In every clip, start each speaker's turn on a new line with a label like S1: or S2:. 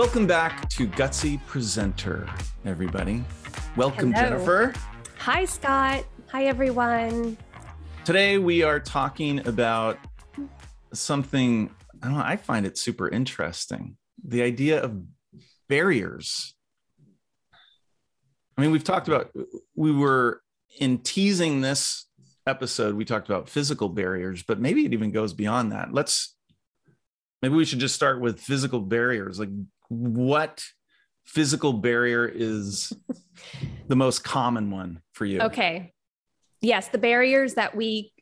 S1: Welcome back to Gutsy Presenter, everybody. Welcome,
S2: Hello.
S1: Jennifer.
S2: Hi, Scott. Hi, everyone.
S1: Today we are talking about something I don't know, I find it super interesting. The idea of barriers. I mean, we've talked about we were in teasing this episode, we talked about physical barriers, but maybe it even goes beyond that. Let's maybe we should just start with physical barriers. Like what physical barrier is the most common one for you?
S2: Okay. Yes, the barriers that we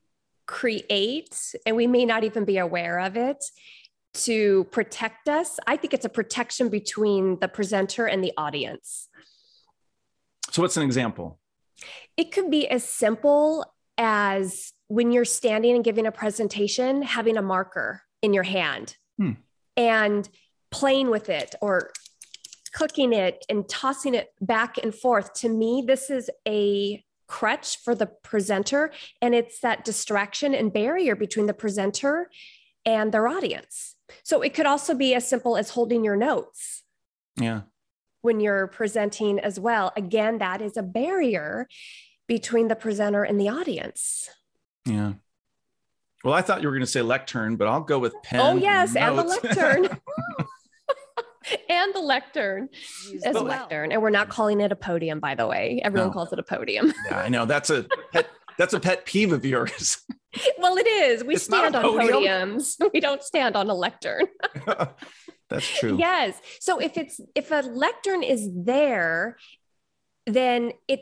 S2: create, and we may not even be aware of it to protect us. I think it's a protection between the presenter and the audience.
S1: So what's an example?
S2: It could be as simple as when you're standing and giving a presentation, having a marker in your hand
S1: Hmm.
S2: and playing with it or clicking it and tossing it back and forth. To me, this is a crutch for the presenter, and it's that distraction and barrier between the presenter and their audience. So it could also be as simple as holding your notes
S1: Yeah.
S2: when you're presenting as well. Again, that is a barrier between the presenter and the audience.
S1: Yeah. Well, I thought you were going to say lectern, but I'll go with oh, pen.
S2: oh, yes, and the lectern. and the lectern as
S1: But-
S2: lectern. And we're not calling it a podium, by the way. Everyone
S1: No.
S2: calls it a podium.
S1: yeah, I know that's a pet, that's a pet peeve of yours.
S2: well, it is. We
S1: It's
S2: stand
S1: a
S2: on
S1: podium.
S2: podiums. We don't stand on a lectern.
S1: that's true.
S2: Yes. So if it's if a lectern is there, then it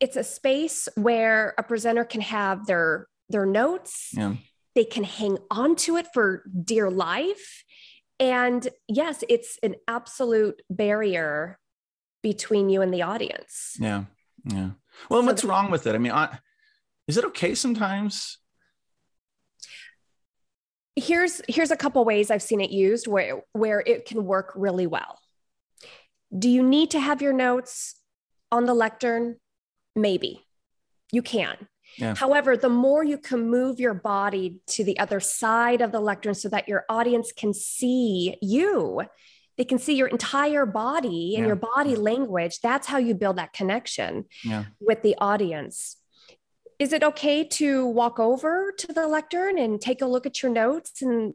S2: it's a space where a presenter can have their their notes.
S1: Yeah.
S2: They can hang on to it for dear life. And yes, it's an absolute barrier between you and the audience.
S1: Yeah. Yeah. Well,
S2: So
S1: what's wrong with it? I mean, I, is it okay sometimes?
S2: Here's here's a couple ways I've seen it used where where it can work really well. Do you need to have your notes on the lectern? Maybe. You can.
S1: Yeah.
S2: However, the more you can move your body to the other side of the lectern so that your audience can see you, they can see your entire body and
S1: Yeah.
S2: your body language. That's how you build that connection
S1: Yeah.
S2: with the audience. Is it okay to walk over to the lectern and take a look at your notes and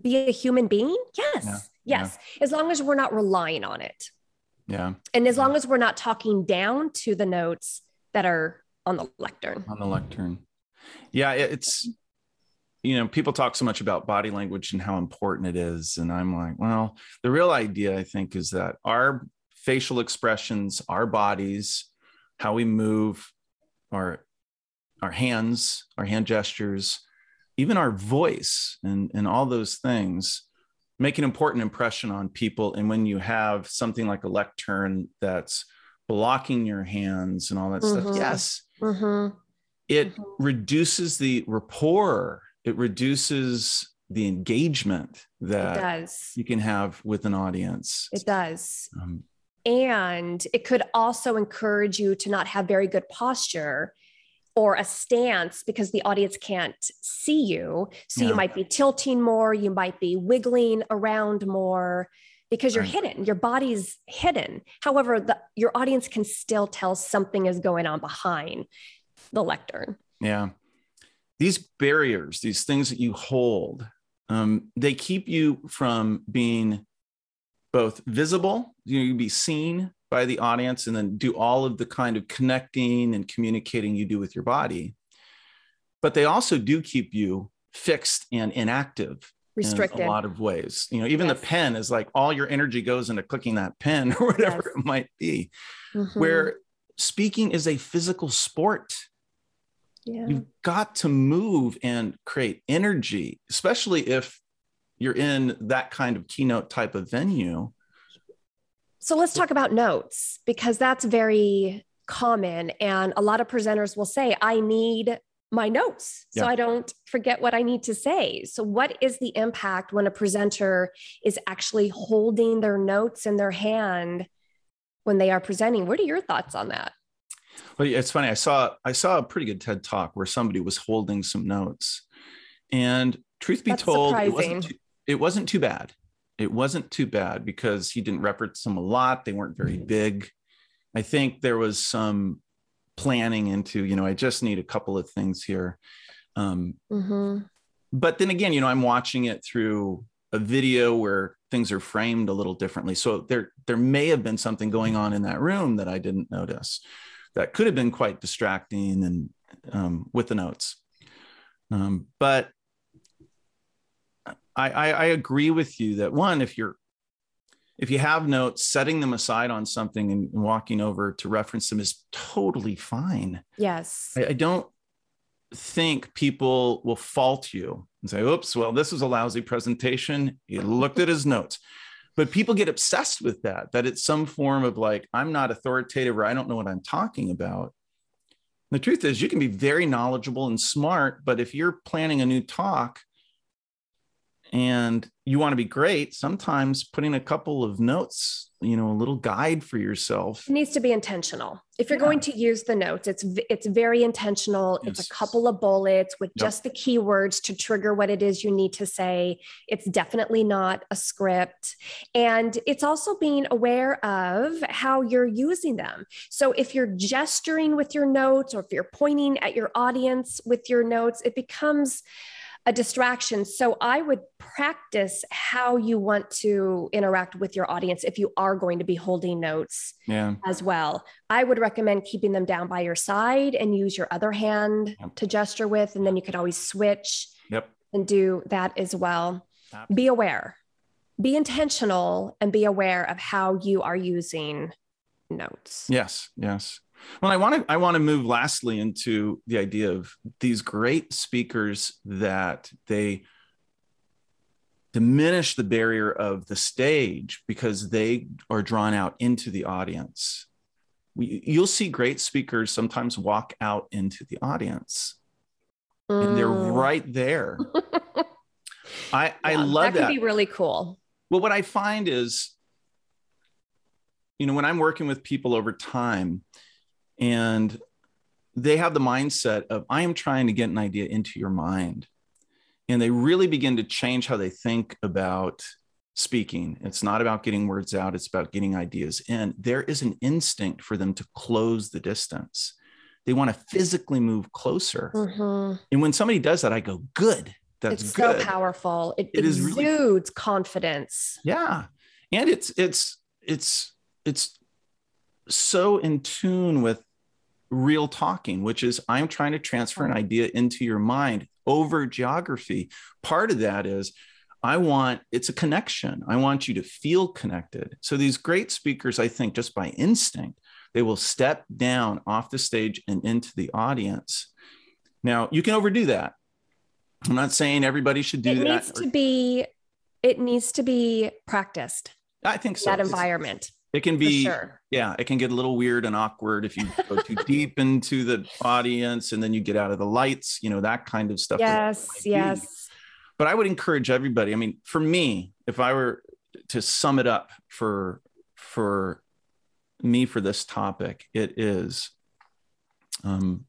S2: be a human being? Yes. Yes. As long as we're not relying on it.
S1: Yeah.
S2: And as long as we're not talking down to the notes that are on the lectern.
S1: On the lectern. Yeah. It's, you know, people talk so much about body language and how important it is. And I'm like, well, the real idea, I think, is that our facial expressions, our bodies, how we move, our our hands, our hand gestures, even our voice and, and all those things make an important impression on people. And when you have something like a lectern that's blocking your hands and all that stuff,
S2: Mhm.
S1: yes,
S2: Mhm.
S1: it
S2: Mhm.
S1: reduces the rapport, it reduces the engagement that
S2: does.
S1: you can have with an audience.
S2: It does.
S1: Um,
S2: And it could also encourage you to not have very good posture or a stance because the audience can't see you. So
S1: Yeah.
S2: you might be tilting more, you might be wiggling around more because you're
S1: Right.
S2: hidden. Your body's hidden. However, the, your audience can still tell something is going on behind the lectern.
S1: Yeah. These barriers, these things that you hold, um, they keep you from being both visible, you know, you be seen by the audience, and then do all of the kind of connecting and communicating you do with your body. But they also do keep you fixed and inactive
S2: Restricted.
S1: in a lot of ways. You know, even
S2: Yes.
S1: the pen is like all your energy goes into clicking that pen or whatever
S2: Yes.
S1: it might be.
S2: Mhm.
S1: Where speaking is a physical sport
S2: yeah.
S1: you've got to move and create energy especially if you're in that kind of keynote type of venue
S2: So let's talk about notes because that's very common. And a lot of presenters will say, I need my notes so
S1: Yeah.
S2: I don't forget what I need to say. So, what is the impact when a presenter is actually holding their notes in their hand when they are presenting? What are your thoughts on that?
S1: Well, it's funny i saw i saw a pretty good ted talk where somebody was holding some notes and truth be
S2: That's
S1: told it wasn't too, it wasn't too bad it wasn't too bad because he didn't reference them a lot. They weren't very big. I think there was some planning into, you know, I just need a couple of things here. Um,
S2: Mm-hmm.
S1: but then again, you know, I'm watching it through a video where things are framed a little differently. So there, there may have been something going on in that room that I didn't notice. That could have been quite distracting and um, with the notes. Um, but I, I, I agree with you that one, if you're if you have notes, setting them aside on something and walking over to reference them is totally fine.
S2: Yes.
S1: I, I don't think people will fault you and say, oops, well, this was a lousy presentation. He looked at his notes. But people get obsessed with that, that it's some form of like, I'm not authoritative or I don't know what I'm talking about. The truth is, you can be very knowledgeable and smart, but if you're planning a new talk and you want to be great, sometimes putting a couple of notes, you know, a little guide for yourself.
S2: It needs to be intentional. If you're
S1: Yeah.
S2: going to use the notes, it's it's very intentional. It's a couple of bullets with
S1: Yep.
S2: just the keywords to trigger what it is you need to say. It's definitely not a script. And it's also being aware of how you're using them. So if you're gesturing with your notes or if you're pointing at your audience with your notes, it becomes a distraction. So I would practice how you want to interact with your audience if you are going to be holding notes
S1: Yeah.
S2: as well. I would recommend keeping them down by your side and use your other hand
S1: Yep.
S2: to gesture with, and then you could always switch
S1: Yep.
S2: and do that as well.
S1: Absolutely.
S2: Be aware, be intentional, and be aware of how you are using notes.
S1: Yes, yes. Well, I want to I want to move lastly into the idea of these great speakers that they diminish the barrier of the stage because they are drawn out into the audience. We, you'll see great speakers sometimes walk out into the audience and they're
S2: Mm.
S1: right there. I I love
S2: that.
S1: that.
S2: Could be really cool.
S1: Well, what I find is, you know, when I'm working with people over time and they have the mindset of, I am trying to get an idea into your mind. And they really begin to change how they think about speaking. It's not about getting words out, it's about getting ideas in. There is an instinct for them to close the distance. They want to physically move closer.
S2: Mhm.
S1: And when somebody does that, I go, good. That's
S2: It's
S1: good.
S2: so powerful. It,
S1: It is really-
S2: exudes confidence.
S1: yeah and it's it's it's it's so in tune with real talking which is i'm trying to transfer an idea into your mind over geography. Part of that is i want it's a connection. I want you to feel connected. So these great speakers i think just by instinct they will step down off the stage and into the audience. Now you can overdo that. I'm not saying everybody should do
S2: it
S1: that
S2: needs to be it needs to be practiced
S1: i think so.
S2: that
S1: It's-
S2: environment
S1: it can be
S2: sure
S1: yeah it can get a little weird and awkward if you go too deep into the audience and then you get out of the lights you know that kind of stuff
S2: yes
S1: might be.
S2: yes
S1: but i would encourage everybody i mean for me if i were to sum it up for for me for this topic it is um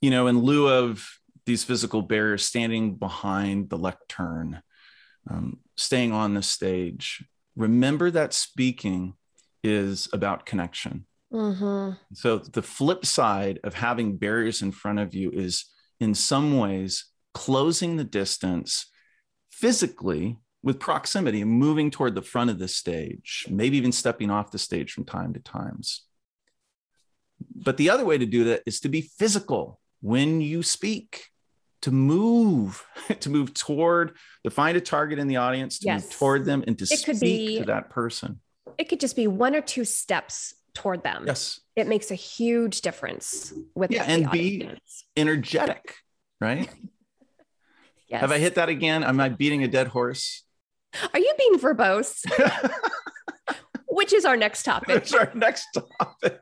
S1: you know in lieu of these physical barriers standing behind the lectern um, staying on the stage remember that speaking is about connection.
S2: Hmm
S1: so the flip side of having barriers in front of you is in some ways closing the distance physically with proximity and moving toward the front of the stage, maybe even stepping off the stage from time to times. But the other way to do that is to be physical when you speak, to move, to move toward, to find a target in the audience, to move toward them and to
S2: It could
S1: speak
S2: be-
S1: to that person.
S2: it could just be one or two steps toward them
S1: Yes.
S2: it makes a huge difference with
S1: Yeah, and be- Energetic, right?
S2: yes.
S1: Have I hit that again? Am I beating a dead horse?
S2: are you being verbose which is our next topic
S1: That's our next topic.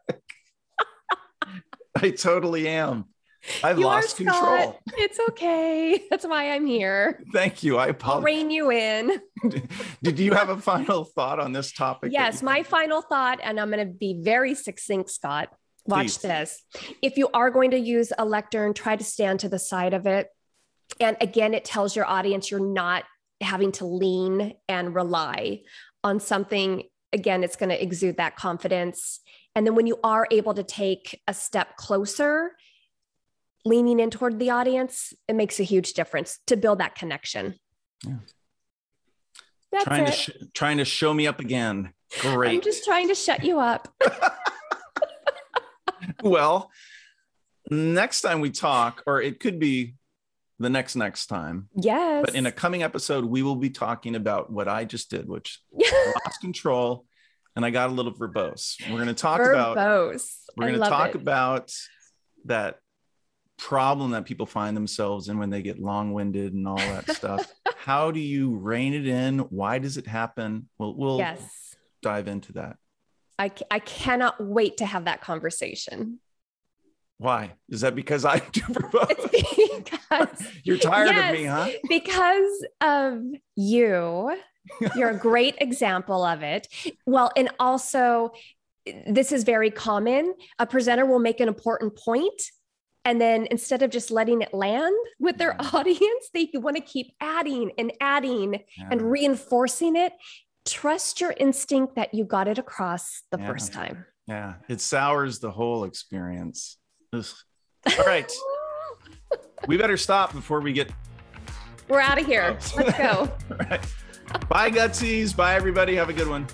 S1: I totally am. I've
S2: You
S1: lost
S2: Scott.
S1: control.
S2: it's okay that's why i'm here
S1: Thank you. I
S2: i'll
S1: apologize.
S2: rein you in
S1: Did you have a final thought on this topic?
S2: Yes, my final thought, and I'm going to be very succinct, Scott. Watch
S1: Please.
S2: this. If you are going to use a lectern, try to stand to the side of it. And again, it tells your audience you're not having to lean and rely on something again it's going to exude that confidence and then when you are able to take a step closer leaning in toward the audience it makes a huge difference to build that connection
S1: Yeah.
S2: that's
S1: trying
S2: it
S1: to sh- trying to show me up again. Great.
S2: i'm just trying to shut you up
S1: well, next time we talk, or it could be the next next time,
S2: yes
S1: but in a coming episode, we will be talking about what I just did, which lost control, and I got a little verbose. We're going to talk about
S2: verbose
S1: we're going to talk
S2: it.
S1: about that problem that people find themselves in when they get long-winded and all that stuff. How do you rein it in? Why does it happen? We'll we'll
S2: yes
S1: dive into that.
S2: I, I cannot wait to have that conversation.
S1: Why? Is that because I do
S2: because
S1: You're tired
S2: Yes.
S1: of me, huh?
S2: because of you. You're a great example of it. Well, and also this is very common. A presenter will make an important point and then instead of just letting it land with their audience, they want to keep adding and adding and reinforcing it. Trust your instinct that you got it across the
S1: Yeah.
S2: first time.
S1: Yeah, it sours the whole experience. Ugh. All right, we better stop before we get.
S2: We're out of here. Let's go.
S1: All right. Bye, Gutsies. Bye, everybody. Have a good one.